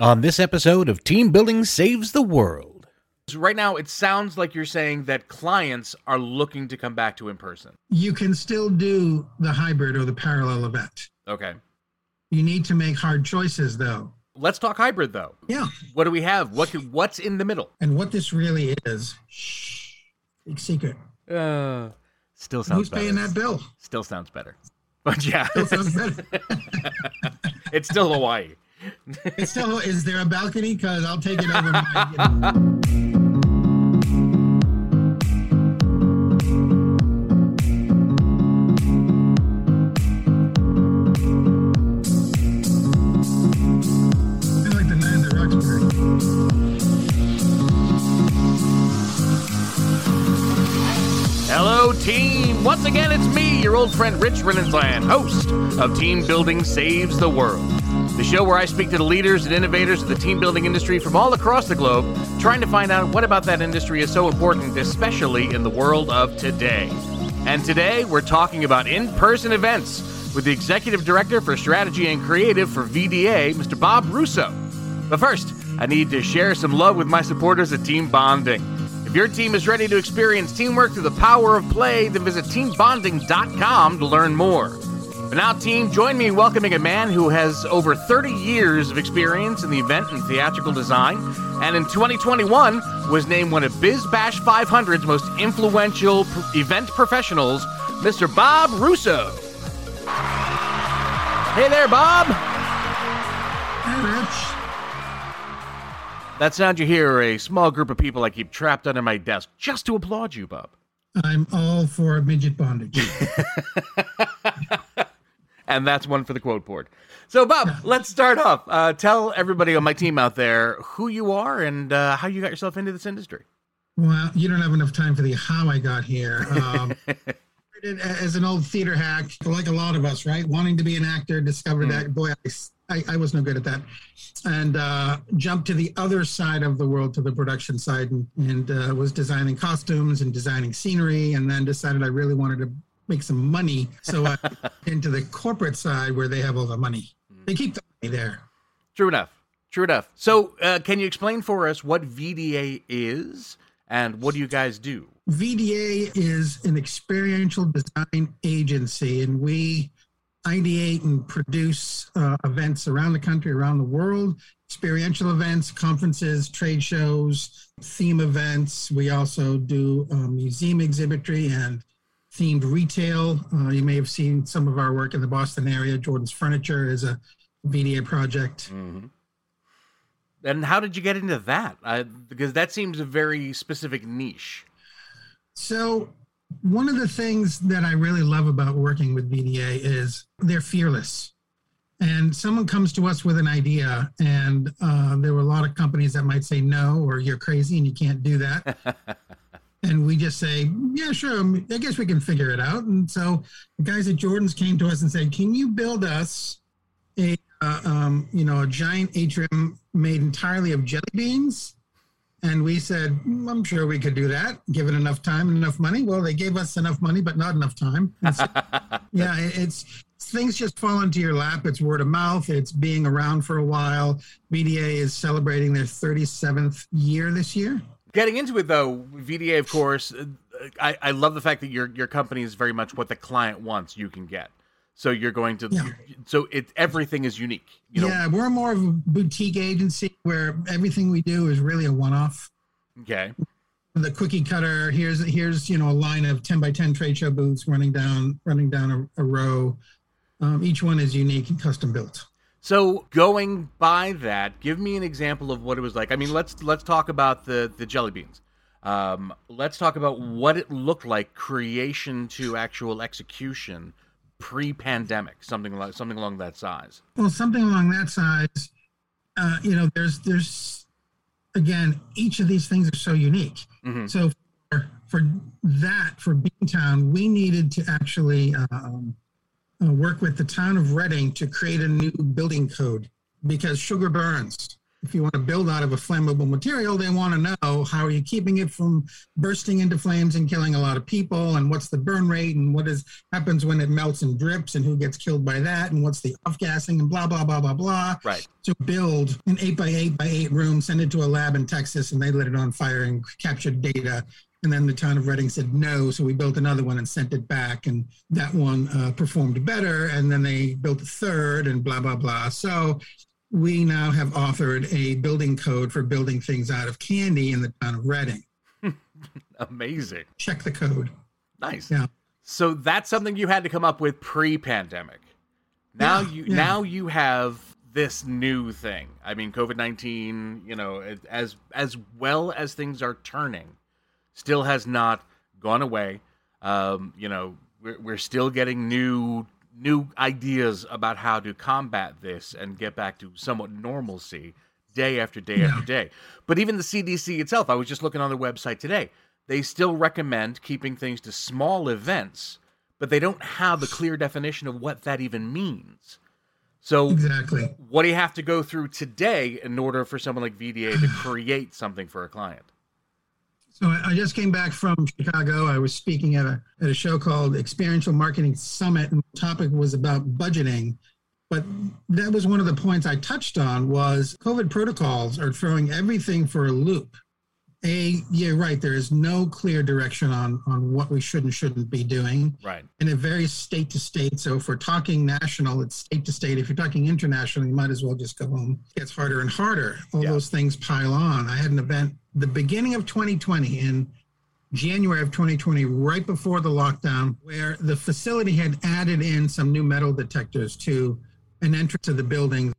on this episode of Team Building Saves the World. Right now, it sounds like you're saying that clients are looking to come back to in person. You can still do the hybrid or the parallel event. Okay. You need to make hard choices, though. Let's talk hybrid, though. Yeah. What do we have? What can, What's in the middle? And what this really is, shh, big secret. Uh, still sounds Who's better. paying that bill? Still sounds better. But yeah, Still sounds better. it's still Hawaii. Is there a balcony? Because I'll take it over my. Roxbury. Hello, team. Once again, it's me, your old friend Rich Rinnensland, host of Team Building Saves the World, the show where I speak to the leaders and innovators of the team building industry from all across the globe, trying to find out what about that industry is so important, especially in the world of today. And today, we're talking about in person events with the Executive Director for Strategy and Creative for VDA, Mr. Bob Russo. But first, I need to share some love with my supporters at Team Bonding. If your team is ready to experience teamwork through the power of play, then visit teambonding.com to learn more. But now, team, join me in welcoming a man who has over 30 years of experience in the event and theatrical design, and in 2021 was named one of BizBash 500's most influential event professionals, Mr. Bob Russo. Hey there, Bob. Hey, Rich. That sound you hear are a small group of people I keep trapped under my desk just to applaud you, Bob. I'm all for midget bondage. and that's one for the quote board. So, Bob, let's start off. Uh, tell everybody on my team out there who you are and uh, how you got yourself into this industry. Well, you don't have enough time for the how I got here. Um, as an old theater hack, like a lot of us, right? Wanting to be an actor, discovered that. Boy, I, I, I was no good at that. And uh, jumped to the other side of the world, to the production side, and, and uh, was designing costumes and designing scenery. And then decided I really wanted to make some money. So I into the corporate side where they have all the money. They keep the money there. True enough. True enough. So, uh, can you explain for us what VDA is and what do you guys do? VDA is an experiential design agency, and we ideate and produce uh, events around the country, around the world, experiential events, conferences, trade shows, theme events. We also do uh, museum exhibitry and themed retail. Uh, you may have seen some of our work in the Boston area. Jordan's Furniture is a VDA project. Mm-hmm. And how did you get into that? Uh, because that seems a very specific niche. So, one of the things that I really love about working with VDA is they're fearless. And someone comes to us with an idea, and uh, there were a lot of companies that might say no, or you're crazy and you can't do that. and we just say, yeah, sure, I guess we can figure it out. And so the guys at Jordan's came to us and said, can you build us a, uh, um, you know, a giant atrium made entirely of jelly beans? And we said, "Mm, I'm sure we could do that, given enough time and enough money. Well, they gave us enough money, but not enough time. So, yeah, it's things just fall into your lap. It's word of mouth. It's being around for a while. VDA is celebrating their 37th year this year. Getting into it though, VDA, of course, uh, I, I love the fact that your your company is very much what the client wants. You can get, so you're going to, Yeah. so it everything is unique. You know, yeah, we're more of a boutique agency where everything we do is really a one-off. okay, The quickie cutter. Here's here's you know a line of 10 by 10 trade show booths running down running down a, a row. Um, each one is unique and custom built. So going by that, give me an example of what it was like. I mean, let's let's talk about the the jelly beans. Um, let's talk about what it looked like creation to actual execution pre-pandemic, something like something along that size. Well, something along that size, uh, you know, there's there's again, each of these things are so unique. Mhm. So for, for that, for Beantown, we needed to actually um, uh, work with the town of Reading to create a new building code because sugar burns. if you want to build out of a flammable material, they want to know how are you keeping it from bursting into flames and killing a lot of people, and what's the burn rate, and what is happens when it melts and drips, and who gets killed by that, and what's the off gassing, and blah blah blah blah blah. Right. To build an eight by eight by eight room, send it to a lab in Texas, and they lit it on fire and captured data. And then the town of Reading said no, so we built another one and sent it back, and that one uh, performed better. And then they built a third, and blah blah blah. So we now have authored a building code for building things out of candy in the town of Reading. Amazing. Check the code. Nice. Yeah. So that's something you had to come up with pre-pandemic. Now Yeah, you yeah. now you have this new thing. I mean, COVID nineteen. You know, as as well as things are turning, still has not gone away. Um, you know, we're we're still getting new new ideas about how to combat this and get back to somewhat normalcy day after day Yeah. after day. But even the CDC itself, I was just looking on their website today. They still recommend keeping things to small events, but they don't have a clear definition of what that even means. So, Exactly. what do you have to go through today in order for someone like VDA to create something for a client? So I just came back from Chicago. I was speaking at a at a show called Experiential Marketing Summit, and the topic was about budgeting. But that was one of the points I touched on was COVID protocols are throwing everything for a loop. A, you're right. There is no clear direction on on what we should and shouldn't be doing. Right. and it varies state to state. So if we're talking national, it's state to state. If you're talking international, you might as well just go home. It gets harder and harder. All Yeah. those things pile on. I had an event the beginning of 2020 in January of 2020, right before the lockdown, where the facility had added in some new metal detectors to an entrance of the building.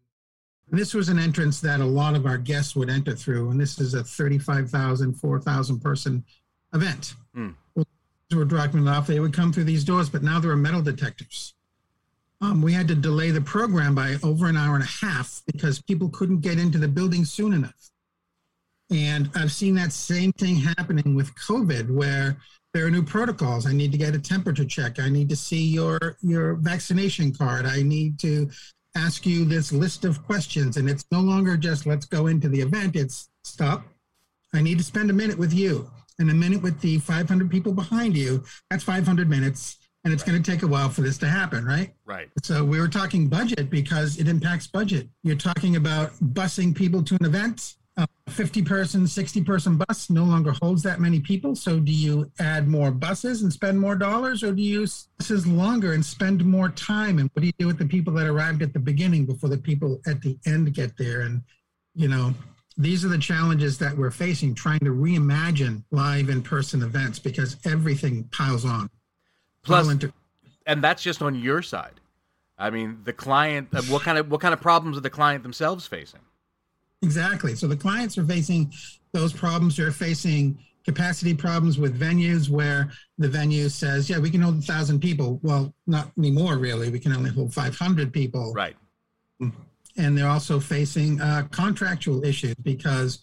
This was an entrance that a lot of our guests would enter through, and this is a 35,000, 4,000 person event We were dropping it off, they would come through these doors, but now there are metal detectors. Um, we had to delay the program by over an hour and a half because people couldn't get into the building soon enough. And I've seen that same thing happening with COVID, where there are new protocols. I need to get a temperature check. I need to see your your vaccination card. I need to ask you this list of questions, and it's no longer just let's go into the event. It's stop. I need to spend a minute with you and a minute with the 500 people behind you. That's 500 minutes, and it's going to take a while for this to happen, right? Right. So we were talking budget because it impacts budget. You're talking about busing people to an event. A 50 person, 60 person bus no longer holds that many people. So do you add more buses and spend more dollars, or do you use buses longer and spend more time? And what do you do with the people that arrived at the beginning before the people at the end get there? And you know, these are the challenges that we're facing trying to reimagine live in person events because everything piles on. Plus, inter- and that's just on your side. I mean, the client. What kind of what kind of problems are the client themselves facing? Exactly. So the clients are facing those problems. They're facing capacity problems with venues where the venue says, yeah, we can hold a thousand people. Well, not anymore, really. We can only hold 500 people. Right. And they're also facing uh, contractual issues because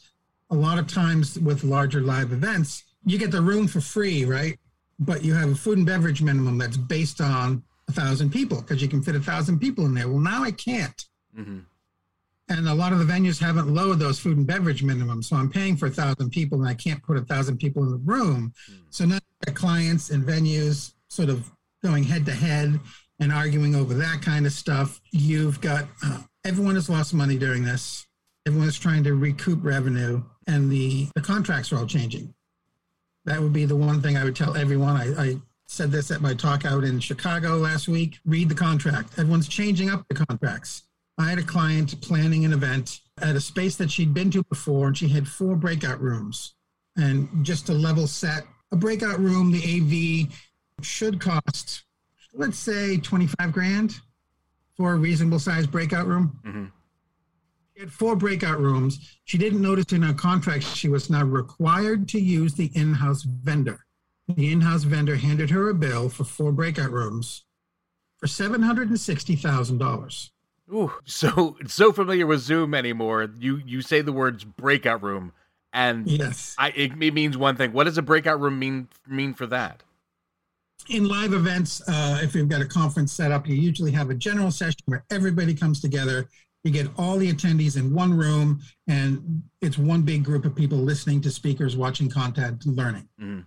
a lot of times with larger live events, you get the room for free, right? But you have a food and beverage minimum that's based on a thousand people because you can fit a thousand people in there. Well, now I can't. hmm And a lot of the venues haven't lowered those food and beverage minimums. So I'm paying for a thousand people and I can't put a thousand people in the room. So now the clients and venues sort of going head to head and arguing over that kind of stuff. You've got uh, everyone has lost money during this. Everyone is trying to recoup revenue and the, the contracts are all changing. That would be the one thing I would tell everyone. I, I said this at my talk out in Chicago last week. Read the contract. Everyone's changing up the contracts. I had a client planning an event at a space that she'd been to before, and she had four breakout rooms. And just to level set, a breakout room, the AV should cost, let's say, 25 grand for a reasonable sized breakout room. hmm She had four breakout rooms. She didn't notice in her contract she was now required to use the in house vendor. The in house vendor handed her a bill for four breakout rooms for $760,000. Ooh, so so familiar with Zoom anymore. You you say the words breakout room, and Yes. I it, it means one thing. What does a breakout room mean mean for that? in live events, uh, if you've got a conference set up, you usually have a general session where everybody comes together. You get all the attendees in one room, and it's one big group of people listening to speakers, watching content, learning. Mhm.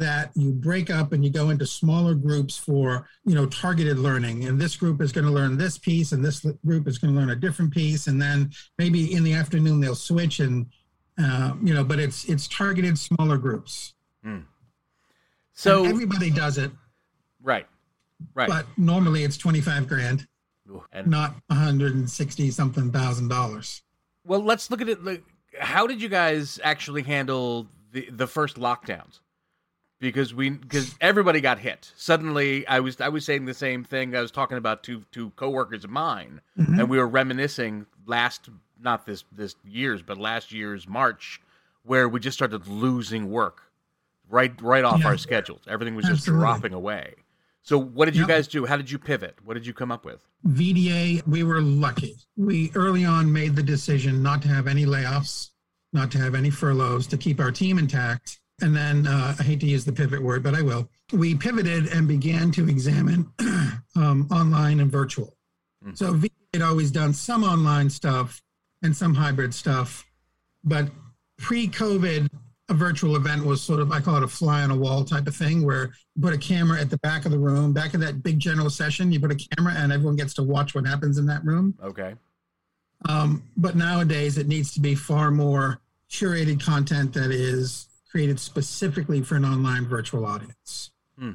That, you break up and you go into smaller groups for you know targeted learning. And this group is going to learn this piece, and this group is going to learn a different piece. And then maybe in the afternoon they'll switch, and uh, you know, but it's it's targeted smaller groups. So And everybody does it, right, right. but normally it's twenty five grand, and not one hundred and sixty something thousand dollars. well, let's look at it. Like, how did you guys actually handle the the first lockdowns? Because we because everybody got hit suddenly. I was I was saying the same thing. I was talking about two two coworkers of mine, Mhm. and we were reminiscing last not this this year's but last year's March, where we just started losing work right right off Yeah. our schedules. Everything was just dropping away. So what did you Yep. guys do? How did you pivot? What did you come up with? VDA, we were lucky. We early on made the decision not to have any layoffs, not to have any furloughs, to keep our team intact. And then uh, I hate to use the pivot word, but I will. We pivoted and began to examine um, online and virtual. Mm. So VDA had always done some online stuff and some hybrid stuff, but pre-COVID, a virtual event was sort of I call it a fly on a wall type of thing, where you put a camera at the back of the room, back of that big general session, you put a camera and everyone gets to watch what happens in that room. Okay. Um, but nowadays, it needs to be far more curated content that is created specifically for an online virtual audience. Hmm.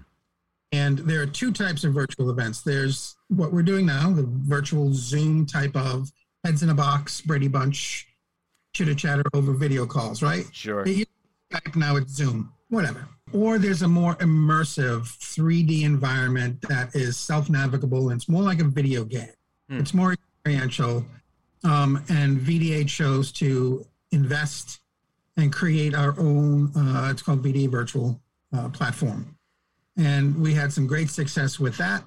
And there are two types of virtual events. There's what we're doing now, the virtual Zoom type of heads in a box, Brady Bunch, chitter chatter over video calls, right? Sure. It used to be Skype, now it's Zoom, whatever. Or there's a more immersive 3D environment that is self navigable and it's more like a video game. Hmm. It's more experiential. Um, and VDA chose to invest and create our own, uh, it's called VDA Virtual uh, Platform. And we had some great success with that.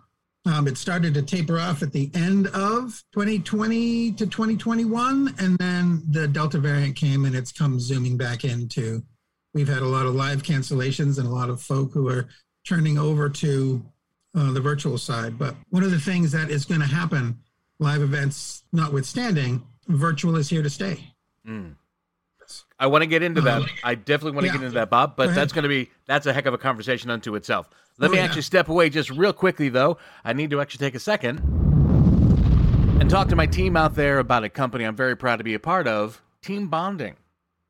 Um, it started to taper off at the end of 2020 to 2021. And then the Delta variant came and it's come zooming back into. We've had a lot of live cancellations and a lot of folk who are turning over to uh, the virtual side. But one of the things that is going to happen, live events notwithstanding, virtual is here to stay. Mm. I want to get into that. I definitely want to Yeah. get into that, Bob. But Go that's going to be that's a heck of a conversation unto itself. Let Oh, me yeah. actually step away just real quickly, though. I need to actually take a second and talk to my team out there about a company I'm very proud to be a part of, Team Bonding.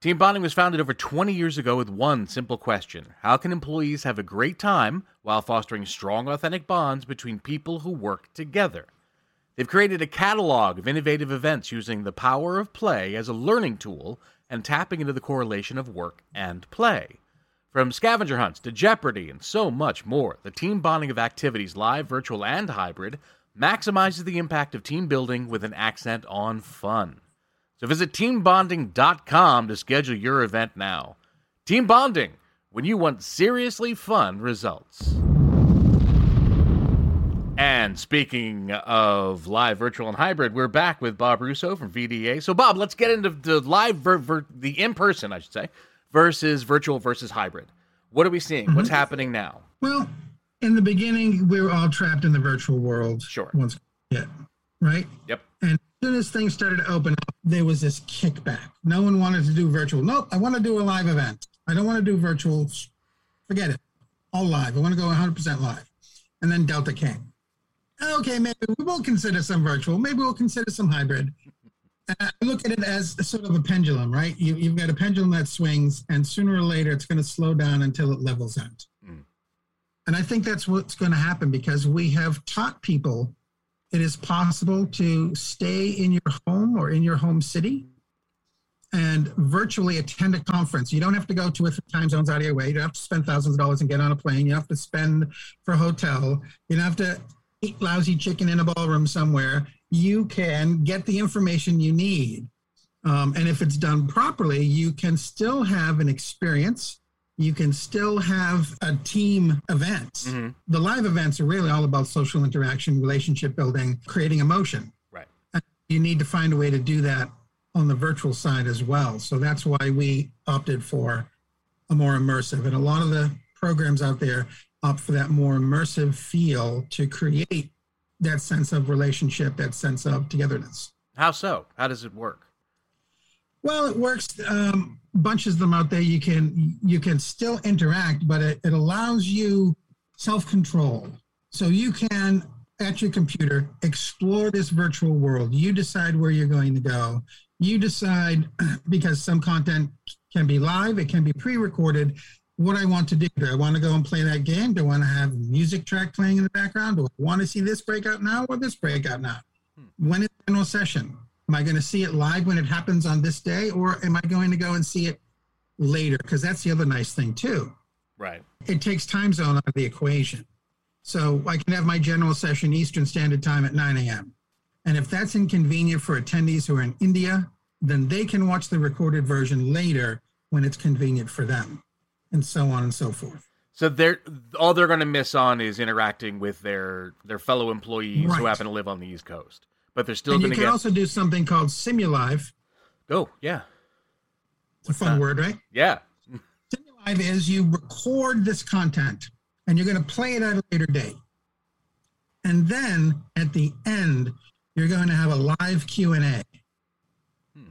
Team Bonding was founded over 20 years ago with one simple question How can employees have a great time while fostering strong, authentic bonds between people who work together? They've created a catalog of innovative events using the power of play as a learning tool and tapping into the correlation of work and play. From scavenger hunts to Jeopardy and so much more, the team bonding of activities, live, virtual, and hybrid, maximizes the impact of team building with an accent on fun. So visit teambonding.com to schedule your event now. Team Bonding, when you want seriously fun results. And speaking of live, virtual, and hybrid, we're back with Bob Russo from VDA. So, Bob, let's get into the live, ver- ver- the in person, I should say, versus virtual versus hybrid. What are we seeing? Mm-hmm. What's happening now? Well, in the beginning, we were all trapped in the virtual world. Sure. Once hit, right? Yep. And as soon as things started to open up, there was this kickback. No one wanted to do virtual. Nope, I want to do a live event. I don't want to do virtual. Forget it. All live. I want to go 100% live. And then Delta came. Okay, maybe we will consider some virtual. Maybe we'll consider some hybrid. And I look at it as sort of a pendulum, right? You, you've got a pendulum that swings, and sooner or later, it's going to slow down until it levels out. Mm. And I think that's what's going to happen because we have taught people it is possible to stay in your home or in your home city and virtually attend a conference. You don't have to go two or three time zones out of your way. You don't have to spend thousands of dollars and get on a plane. You don't have to spend for a hotel. You don't have to eat lousy chicken in a ballroom somewhere. You can get the information you need. Um, and if it's done properly, you can still have an experience. You can still have a team event. Mhm. The live events are really all about social interaction, relationship building, creating emotion. Right. You need to find a way to do that on the virtual side as well. So that's why we opted for a more immersive. And a lot of the programs out there opt for that more immersive feel to create that sense of relationship, that sense of togetherness. How so? How does it work? Well, it works. Um, bunches of them out there. You can you can still interact, but it, it allows you self control. So you can at your computer explore this virtual world. You decide where you're going to go. You decide because some content can be live, it can be pre-recorded. What I want to do? Do I want to go and play that game? Do I want to have music track playing in the background? Do I want to see this breakout now or this breakout now? Hmm. When is the general session? Am I going to see it live when it happens on this day, or am I going to go and see it later? Because that's the other nice thing too. Right. It takes time zone out of the equation. So I can have my general session Eastern Standard Time at 9 a.m. And if that's inconvenient for attendees who are in India, then they can watch the recorded version later when it's convenient for them, and so on and so forth. So they're all they're going to miss on is interacting with their their fellow employees right. who happen to live on the East Coast but they're still going to get. You can also do something called Simulive. Oh yeah, it's a fun that? word, right? Yeah. Simulive is you record this content and you're going to play it at a later date, and then at the end you're going to have a live Q and A. Hmm.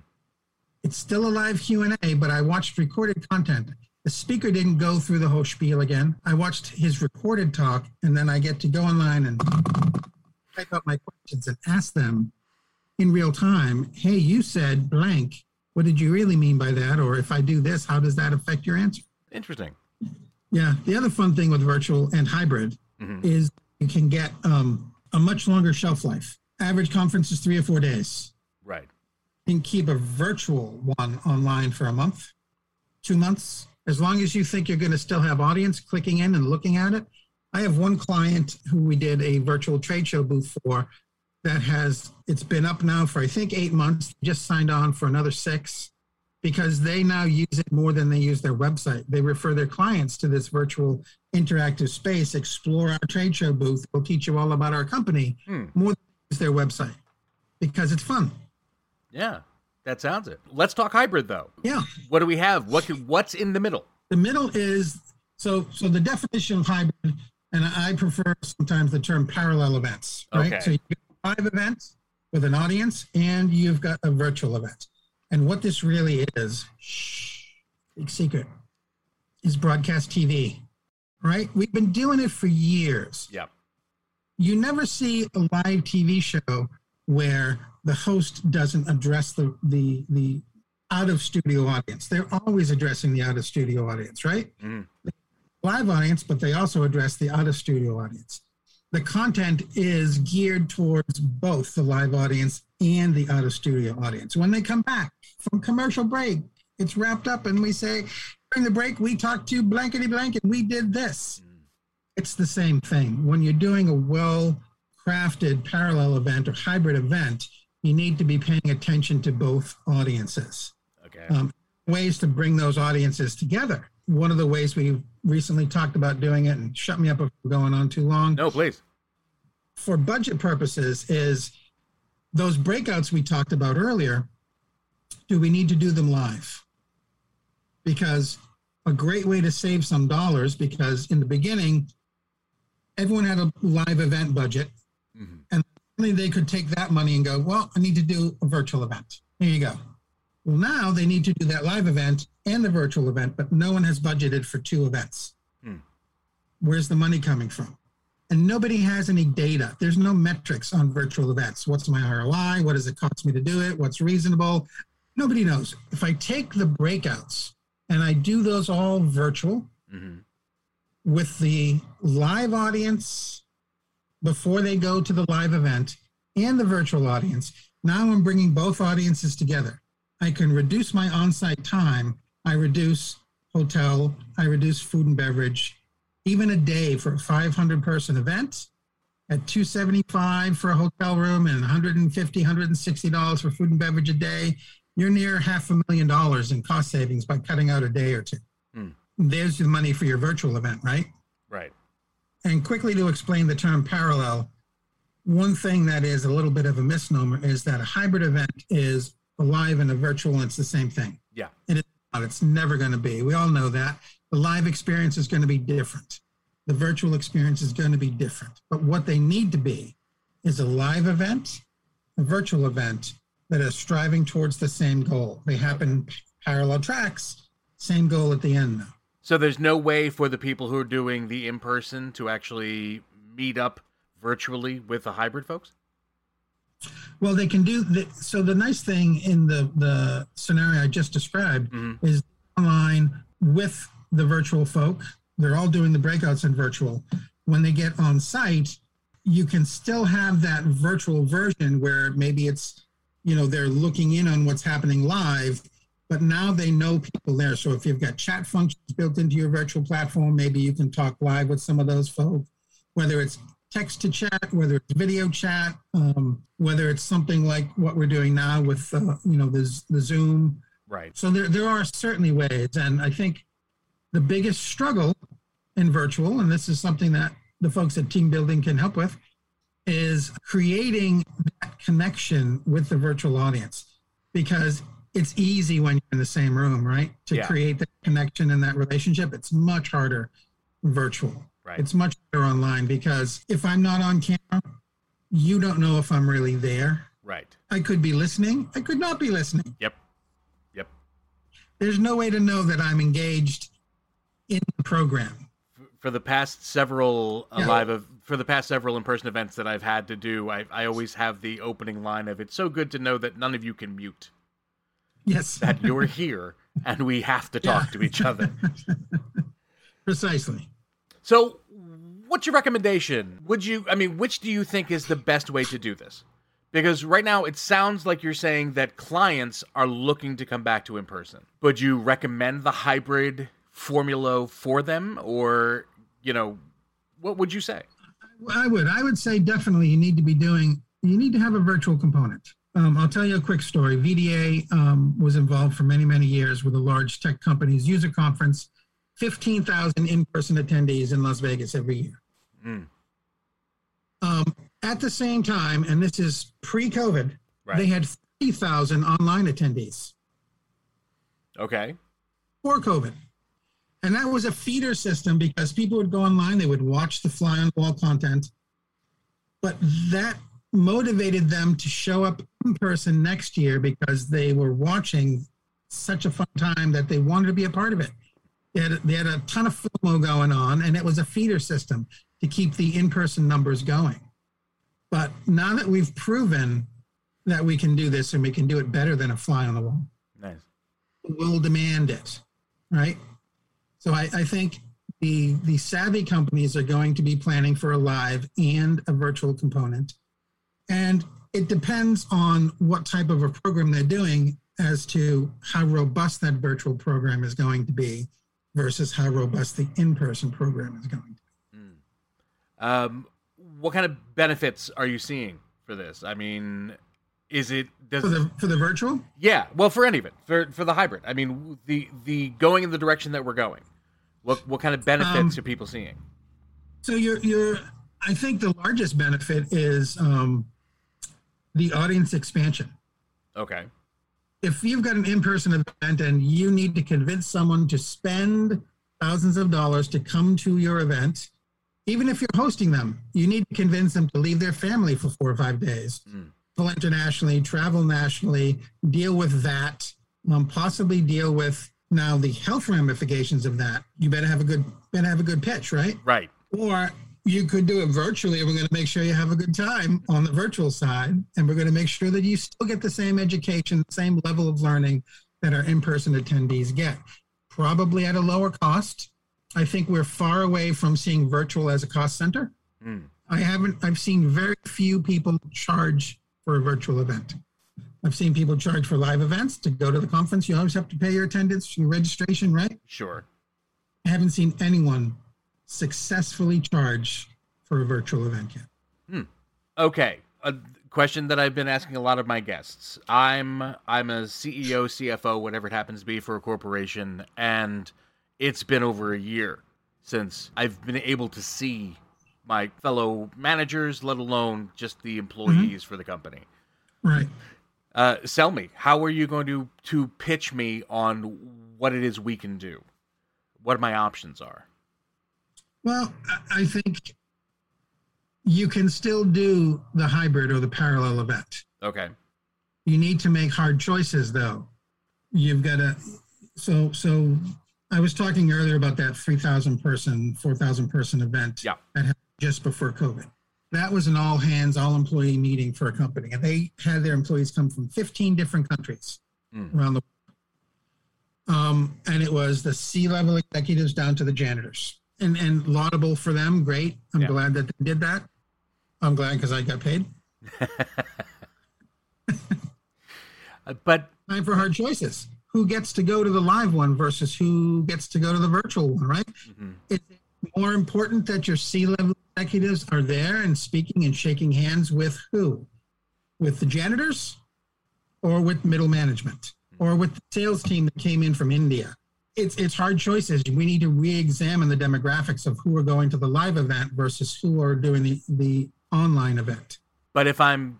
It's still a live Q and A, but I watched recorded content. The speaker didn't go through the whole spiel again. I watched his recorded talk, and then I get to go online and type out my questions and ask them in real time, hey, you said blank. What did you really mean by that? Or if I do this, how does that affect your answer? Interesting. Yeah. The other fun thing with virtual and hybrid mm-hmm. is you can get um, a much longer shelf life. Average conference is three or four days. Right. You can keep a virtual one online for a month, two months, as long as you think you're going to still have audience clicking in and looking at it I have one client who we did a virtual trade show booth for that has it's been up now for I think eight months. Just signed on for another six because they now use it more than they use their website. They refer their clients to this virtual interactive space. Explore our trade show booth. We'll teach you all about our company hmm. more than use their website because it's fun. Yeah, that sounds it. Let's talk hybrid though. Yeah. What do we have? What what's in the middle? The middle is so so the definition of hybrid and I prefer sometimes the term parallel events, right? Okay. So you get live events with an audience and you've got a virtual event. And what this really is, shh, big secret, is broadcast TV, right? We've been doing it for years. Yep. You never see a live TV show where the host doesn't address the the the out of studio audience. They're always addressing the out of studio audience, right? Mm live audience, but they also address the out of studio audience. The content is geared towards both the live audience and the out of studio audience. When they come back from commercial break, it's wrapped up and we say, during the break, we talked to blankety blank and we did this. It's the same thing. When you're doing a well crafted parallel event or hybrid event, you need to be paying attention to both audiences. Okay. Um, ways to bring those audiences together one of the ways we recently talked about doing it, and shut me up if we're going on too long. No, please. For budget purposes, is those breakouts we talked about earlier, do we need to do them live? Because a great way to save some dollars, because in the beginning, everyone had a live event budget, mm-hmm. and they could take that money and go, well, I need to do a virtual event. Here you go. Well, now they need to do that live event and the virtual event, but no one has budgeted for two events. Hmm. Where's the money coming from? And nobody has any data. There's no metrics on virtual events. What's my ROI? What does it cost me to do it? What's reasonable? Nobody knows. If I take the breakouts and I do those all virtual mm-hmm. with the live audience before they go to the live event and the virtual audience, now I'm bringing both audiences together. I can reduce my on-site time. I reduce hotel. I reduce food and beverage. Even a day for a 500 person event at 275 for a hotel room and 150 160 dollars for food and beverage a day you're near half a million dollars in cost savings by cutting out a day or two hmm. there's the money for your virtual event right right and quickly to explain the term parallel one thing that is a little bit of a misnomer is that a hybrid event is a live and a virtual, and it's the same thing. Yeah. It's not. It's never going to be. We all know that. The live experience is going to be different. The virtual experience is going to be different. But what they need to be is a live event, a virtual event that are striving towards the same goal. They happen parallel tracks, same goal at the end. So there's no way for the people who are doing the in person to actually meet up virtually with the hybrid folks? Well, they can do the, so. The nice thing in the the scenario I just described Mhm. is online with the virtual folk. They're all doing the breakouts in virtual. When they get on site, you can still have that virtual version where maybe it's you know they're looking in on what's happening live, but now they know people there. So if you've got chat functions built into your virtual platform, maybe you can talk live with some of those folks, whether it's text to chat, whether it's video chat, um, whether it's something like what we're doing now with uh, you know the, the Zoom. Right. So there there are certainly ways, and I think the biggest struggle in virtual, and this is something that the folks at Team Building can help with, is creating that connection with the virtual audience because it's easy when you're in the same room, right? To Yeah. create that connection and that relationship. It's much harder virtual. Right. It's much better online because if I'm not on camera, you don't know if I'm really there. Right. I could be listening. I could not be listening. Yep. Yep. There's no way to know that I'm engaged in the program. For the past several uh, Yeah. live of for the past several in person events that I've had to do, I I always have the opening line of "It's so good to know that none of you can mute Yes, that you're here and we have to talk Yeah. to each other." precisely. So, what's your recommendation? Would you, I mean, which do you think is the best way to do this? Because right now it sounds like you're saying that clients are looking to come back to in person. Would you recommend the hybrid formula for them? Or, you know, what would you say? I would. I would say definitely you need to be doing. You need to have a virtual component. Um, I'll tell you a quick story. VDA um, was involved for many, many years with a large tech company's user conference. Fifteen thousand in-person attendees in Las Vegas every year. Mm. Um, at the same time, and this is pre-COVID, Right. they had thirty thousand online attendees Okay. for COVID. And that was a feeder system because people would go online, they would watch the fly on the wall content, but that motivated them to show up in person next year because they were watching such a fun time that they wanted to be a part of it. They had, they had a ton of FOMO going on, and it was a feeder system to keep the in person numbers going. But now that we've proven that we can do this and we can do it better than a fly on the wall, Nice. will demand it, right? So I, I think the the savvy companies are going to be planning for a live and a virtual component, and it depends on what type of a program they're doing as to how robust that virtual program is going to be versus how robust the in-person program is going to be. Um, what kind of benefits are you seeing for this? I mean, is it does For the for the virtual, Yeah, well, for any of it, for for the hybrid. I mean, the the going in the direction that we're going. What what kind of benefits Um, are people seeing? So you're you're I think the largest benefit is um, the audience expansion. Okay. If you've got an in-person event and you need to convince someone to spend thousands of dollars to come to your event, even if you're hosting them, you need to convince them to leave their family for four or five days, Mm. travel internationally, travel nationally, deal with that, um, possibly deal with now the health ramifications of that. You better have a good better have a good pitch, right? Right. Or you could do it virtually. and We're going to make sure you have a good time on the virtual side. And we're going to make sure that you still get the same education, the same level of learning that our in person attendees get, probably at a lower cost. I think we're far away from seeing virtual as a cost center. Mm. I haven't, I've seen very few people charge for a virtual event. I've seen people charge for live events to go to the conference. You always have to pay your attendance, your registration, right? Sure. I haven't seen anyone successfully charge for a virtual event yet. Okay. A question that I've been asking a lot of my guests. I'm I'm a CEO, CFO, whatever it happens to be for a corporation, and it's been over a year since I've been able to see my fellow managers, let alone just the employees for the company. Right. Uh, sell me. How are you going to to pitch me on what it is we can do? What my options are? Well, I- think You can still do the hybrid or the parallel event. Okay. You need to make hard choices though. You've got to so so I was talking earlier about that 3,000 person, 4,000 person event Yeah. that happened just before COVID. That was an all hands, all employee meeting for a company, and they had their employees come from 15 different countries Mm. around the world. Um, and it was the C level executives down to the janitors, and and laudable for them. Great, I'm Yeah. glad that they did that. I'm glad because I got paid. Uh, but time for hard choices. Who gets to go to the live one versus who gets to go to the virtual one, right? Mhm. It's more important that your C level executives are there and speaking and shaking hands with who? With the janitors or with middle management or with the sales team that came in from India? It's, it's hard choices. We need to re examine the demographics of who are going to the live event versus who are doing the, the online event. but if I'm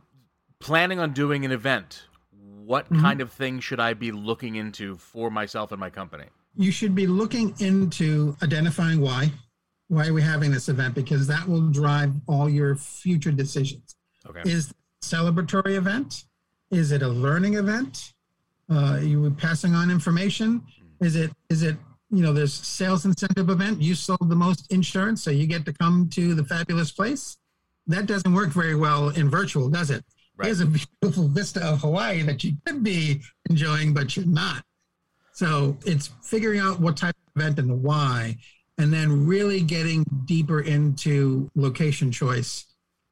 planning on doing an event, what Mhm. kind of thing should I be looking into for myself and my company? you should be looking into identifying why why are we having this event because that will drive all your future decisions Okay. is it a celebratory event is it a learning event uh, you passing on information is it is it you know there's sales incentive event you sold the most insurance so you get to come to the fabulous place that doesn't work very well in virtual does it Right. there's a beautiful vista of hawaii that you could be enjoying but you're not so it's figuring out what type of event and the why, and then really getting deeper into location choice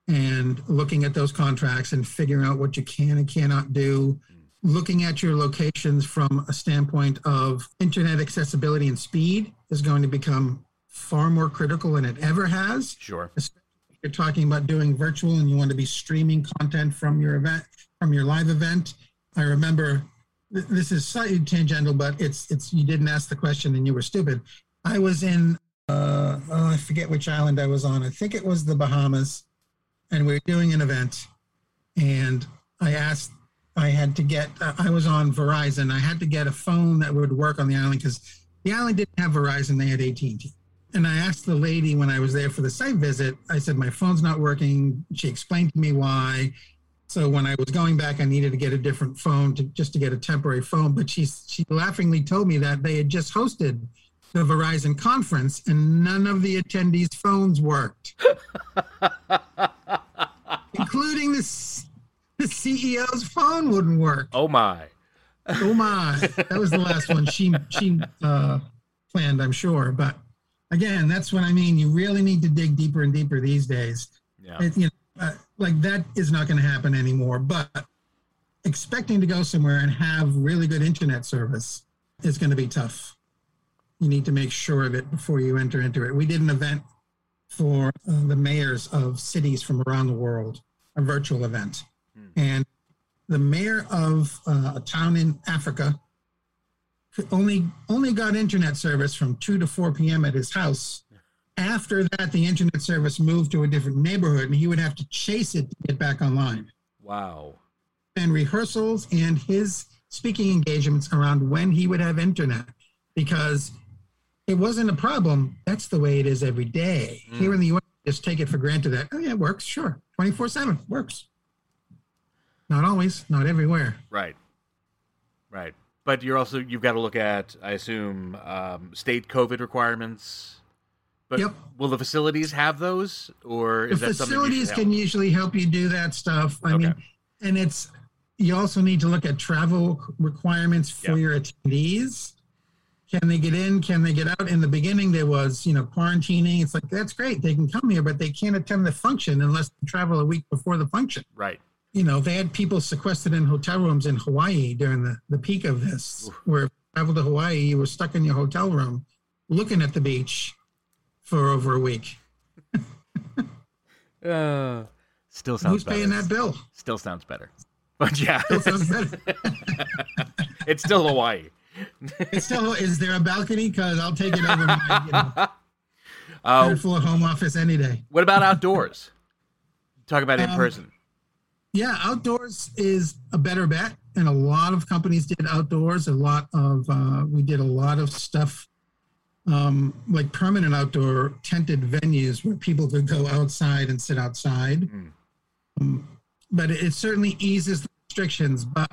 and looking at those contracts and figuring out what you can and cannot do. Looking at your locations from a standpoint of internet accessibility and speed is going to become far more critical than it ever has. Sure. you're talking about doing virtual and you want to be streaming content from your event from your live event. I remember th- this is slightly tangential but it's it's you didn't ask the question and you were stupid. I was in uh oh, i forget which island i was on. I think it was the bahamas. And we were doing an event and i asked i had to get uh, i was on verizon i had to get a phone that would work on the island because the island didn't have verizon they had at&t and I asked the lady when I was there for the site visit, I said, my phone's not working. She explained to me why. So when I was going back, I needed to get a different phone to just to get a temporary phone. But she, she laughingly told me that they had just hosted the Verizon conference and none of the attendees' phones worked, including the, s- the CEO's phone wouldn't work. Oh my. Oh my, that was the last one she she uh, planned, I'm sure. But again, that's what I mean. You really need to dig deeper and deeper these days. Yeah. It, you know, uh, like that is not going to happen anymore. But expecting to go somewhere and have really good internet service is going to be tough. You need to make sure of it before you enter into it. We did an event for uh, the mayors of cities from around the world, a virtual event, Hmm. and the mayor of uh, a town in Africa only only got internet service from 2 to 4 p.m. at his house. After that, the internet service moved to a different neighborhood, and he would have to chase it to get back online. Wow. And rehearsals and his speaking engagements around when he would have internet, because it wasn't a problem. That's the way it is every day. Mm. Here in the U.S., just take it for granted that oh yeah, it works. Sure, 24/7 works. Not always, not everywhere. Right. Right. But you're also you've got to look at, I assume, um, state COVID requirements. But Yep. will the facilities have those, or is the that something you facilities can usually help you do that stuff. I Okay. mean, and it's you also need to look at travel requirements for Yeah. your attendees. Can they get in? Can they get out? In the beginning, there was you know quarantining. It's like that's great, they can come here, but they can't attend the function unless they travel a week before the function. Right. You know, they had people sequestered in hotel rooms in Hawaii during the, the peak of this, Oof. where if you travel to Hawaii, you were stuck in your hotel room looking at the beach for over a week. Uh, still sounds Who's better. paying that bill? Still sounds better. But yeah, Still better. it's still Hawaii. It's still, is there a balcony? Because I'll take it over my you know, Uh, third floor home office any day. what about outdoors? Talk about in Um, person. Yeah, outdoors is a better bet, and a lot of companies did outdoors. A lot of uh, we did a lot of stuff um, like permanent outdoor tented venues where people could go outside and sit outside. Mm. Um, but it, it certainly eases the restrictions. But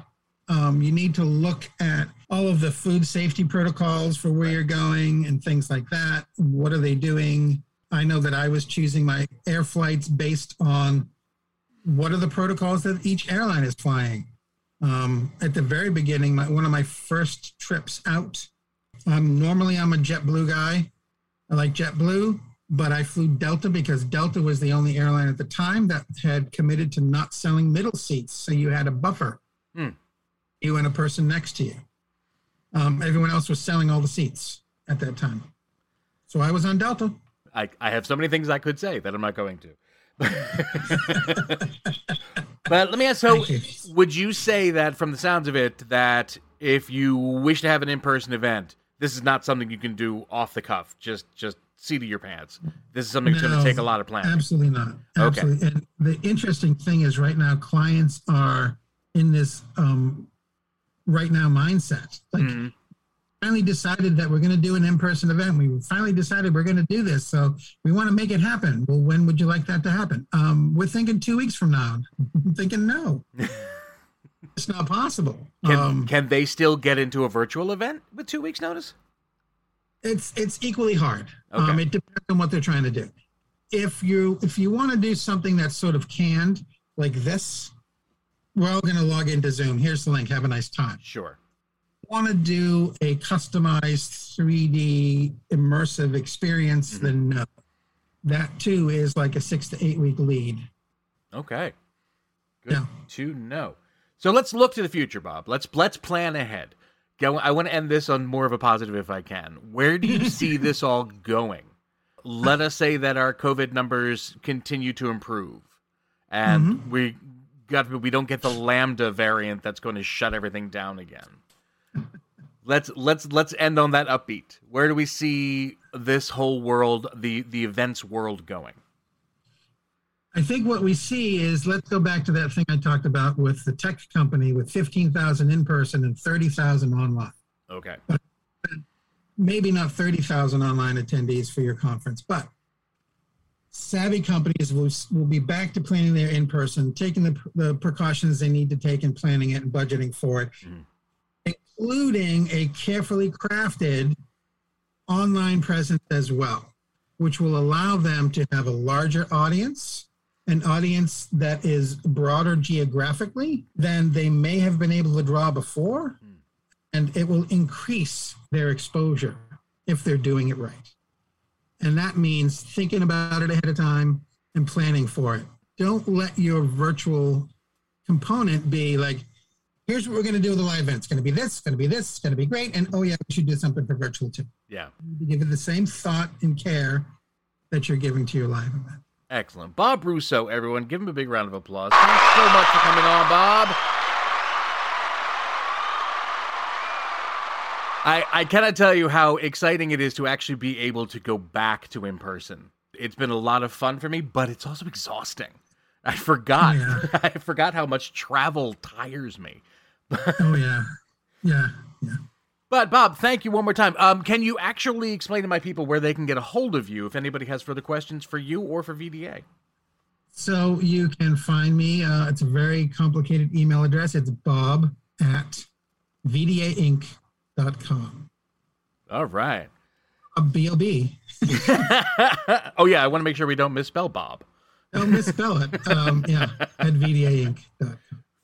um, you need to look at all of the food safety protocols for where you're going and things like that. What are they doing? I know that I was choosing my air flights based on what are the protocols that each airline is flying. Um, at the very beginning, my, one of my first trips out, um, normally I'm a JetBlue guy. I like JetBlue, but I flew Delta because Delta was the only airline at the time that had committed to not selling middle seats. So you had a buffer, Hmm. you and a person next to you. Um, everyone else was selling all the seats at that time. So I was on Delta. I, I have so many things I could say that I'm not going to. but let me ask so you. would you say that from the sounds of it that if you wish to have an in-person event this is not something you can do off the cuff just just seat of your pants this is something that's going to take a lot of planning Absolutely not. Okay. Absolutely. And the interesting thing is right now, clients are in this um, right now mindset. Like Mhm. Finally decided that we're going to do an in-person event. We finally decided we're going to do this. So we want to make it happen. Well, when would you like that to happen? Um, we're thinking two weeks from now. I'm thinking no, it's not possible. can, um, can they still get into a virtual event with two weeks notice it's it's equally hard. Okay. Um, it depends on what they're trying to do. If you if you want to do something that's sort of canned like this, we're all going to log into Zoom. Here's the link. Have a nice time. sure Want to do a customized 3D immersive experience? Mm-hmm. Then no. That too is like a six to eight week lead. okay good Yeah. to know so let's look to the future bob let's let's plan ahead Go, i want to end this on more of a positive if i can where do you see this all going let us say that our covid numbers continue to improve and we got we don't get the lambda variant that's going to shut everything down again let's let's let's end on that upbeat where do we see this whole world the the events world going I think what we see is let's go back to that thing I talked about with the tech company with 15,000 in person and 30,000 online. okay maybe not 30,000 online attendees for your conference, but savvy companies will, will be back to planning their in person, taking the, the precautions they need to take and planning it and budgeting for it, Mhm. Including a carefully crafted online presence as well, which will allow them to have a larger audience. An audience that is broader geographically than they may have been able to draw before hmm. and it will increase their exposure if they're doing it right. And that means thinking about it ahead of time and planning for it. Don't let your virtual component be like, here's what we're going to do with the live event. It's going to be this, it's going to be this, it's going to be great. And oh, yeah, we should do something for virtual too. yeah You give it the same thought and care that you're giving to your live event. Excellent. Bob Russo, everyone. Give him a big round of applause. Thanks so much for coming on, Bob. I, I cannot tell you how exciting it is to actually be able to go back to in person. It's been a lot of fun for me, but it's also exhausting. I forgot. Yeah. I forgot how much travel tires me. Oh, yeah. Yeah. Yeah. But Bob, thank you one more time. Um, can you actually explain to my people where they can get a hold of you if anybody has further questions for you or for VDA? So you can find me. Uh, it's a very complicated email address. It's bob at vdainc.com. All right. Uh, B-O-B. oh yeah, I want to make sure we don't misspell Bob. Don't misspell it. Um, yeah, at vdainc.com.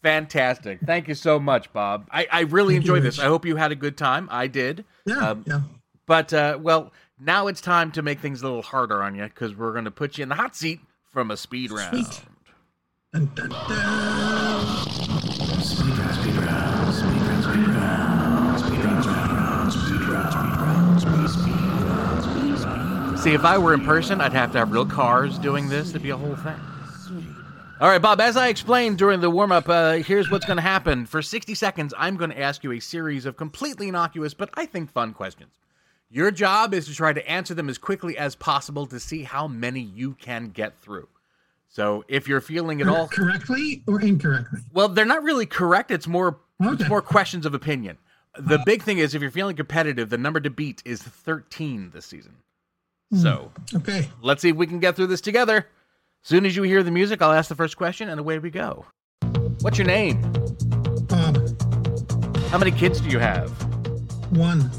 Fantastic. Thank you so much, Bob. I, I really Thank you, enjoyed this. I hope you had a good time. I did. Yeah, Um, yeah. But uh, well, now it's time to make things a little harder on you because we're going to put you in the hot seat from a speed round. Sweet. Dun, dun, dun. See, if I were in person, I'd have to have real cars doing this. It'd be a whole thing. All right, Bob, as I explained during the warm up, uh, here's what's going to happen. For 60 seconds, I'm going to ask you a series of completely innocuous, but I think fun questions. Your job is to try to answer them as quickly as possible to see how many you can get through. So if you're feeling at all Correctly or incorrectly? well, they're not really correct. It's more it's more questions of opinion. The big thing is if you're feeling competitive, the number to beat is 13 this season. So Okay. let's see if we can get through this together. Soon as you hear the music, I'll ask the first question, and away we go. What's your name? Bob, How many kids do you have? one.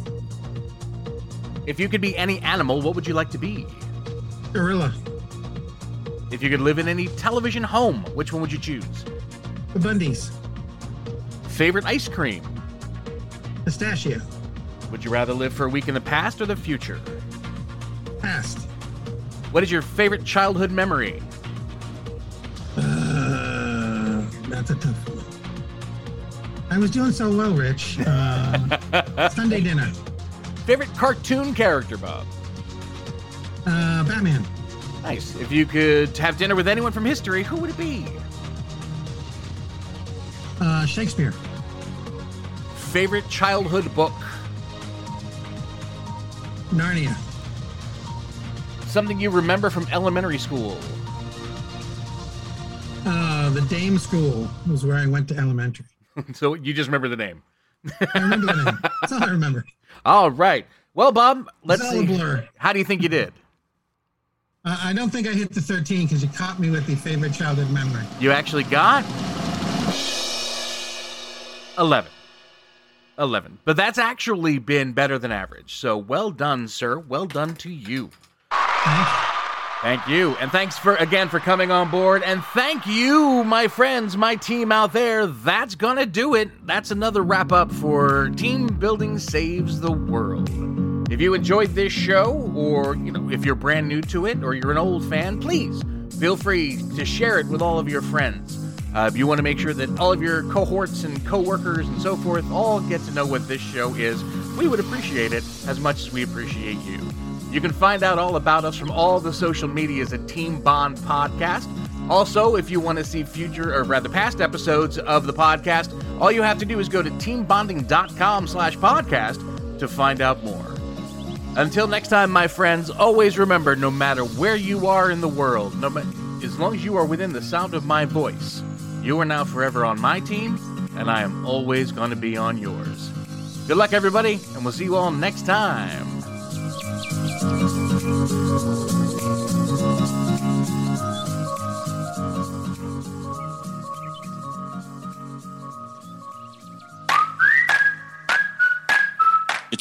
If you could be any animal, what would you like to be? Gorilla. If you could live in any television home, which one would you choose? The Bundys. Favorite ice cream? Pistachio. Would you rather live for a week in the past or the future? Past. What is your favorite childhood memory? That's a tough one. I was doing so well, Rich. Uh, Sunday dinner. Favorite cartoon character, Bob? Uh, Batman. Nice. If you could have dinner with anyone from history, who would it be? Uh, Shakespeare. Favorite childhood book? Narnia. Something you remember from elementary school? Uh, the Dame School was where I went to elementary. so you just remember the name. I remember the name. That's all I remember. All right. Well, Bob, let's It's all a see. blur. How do you think you did? Uh, I don't think I hit the 13 because you caught me with the favorite childhood memory. You actually got 11. 11. But that's actually been better than average. So well done, sir. Well done to you. Thanks. Thank you. And thanks for again for coming on board. And thank you, my friends, my team out there. That's gonna do it. That's another wrap up for Team Building Saves the World. If you enjoyed this show, or you know, if you're brand new to it, or you're an old fan, please feel free to share it with all of your friends. Uh, if you want to make sure that all of your cohorts and coworkers and so forth all get to know what this show is, we would appreciate it as much as we appreciate you. You can find out all about us from all the social medias at Team Bond Podcast. Also, if you want to see future or rather past episodes of the podcast, all you have to do is go to teambonding.com slash podcast to find out more. Until next time, my friends, always remember no matter where you are in the world, no ma- as long as you are within the sound of my voice, you are now forever on my team, and I am always going to be on yours. Good luck, everybody, and we'll see you all next time. It's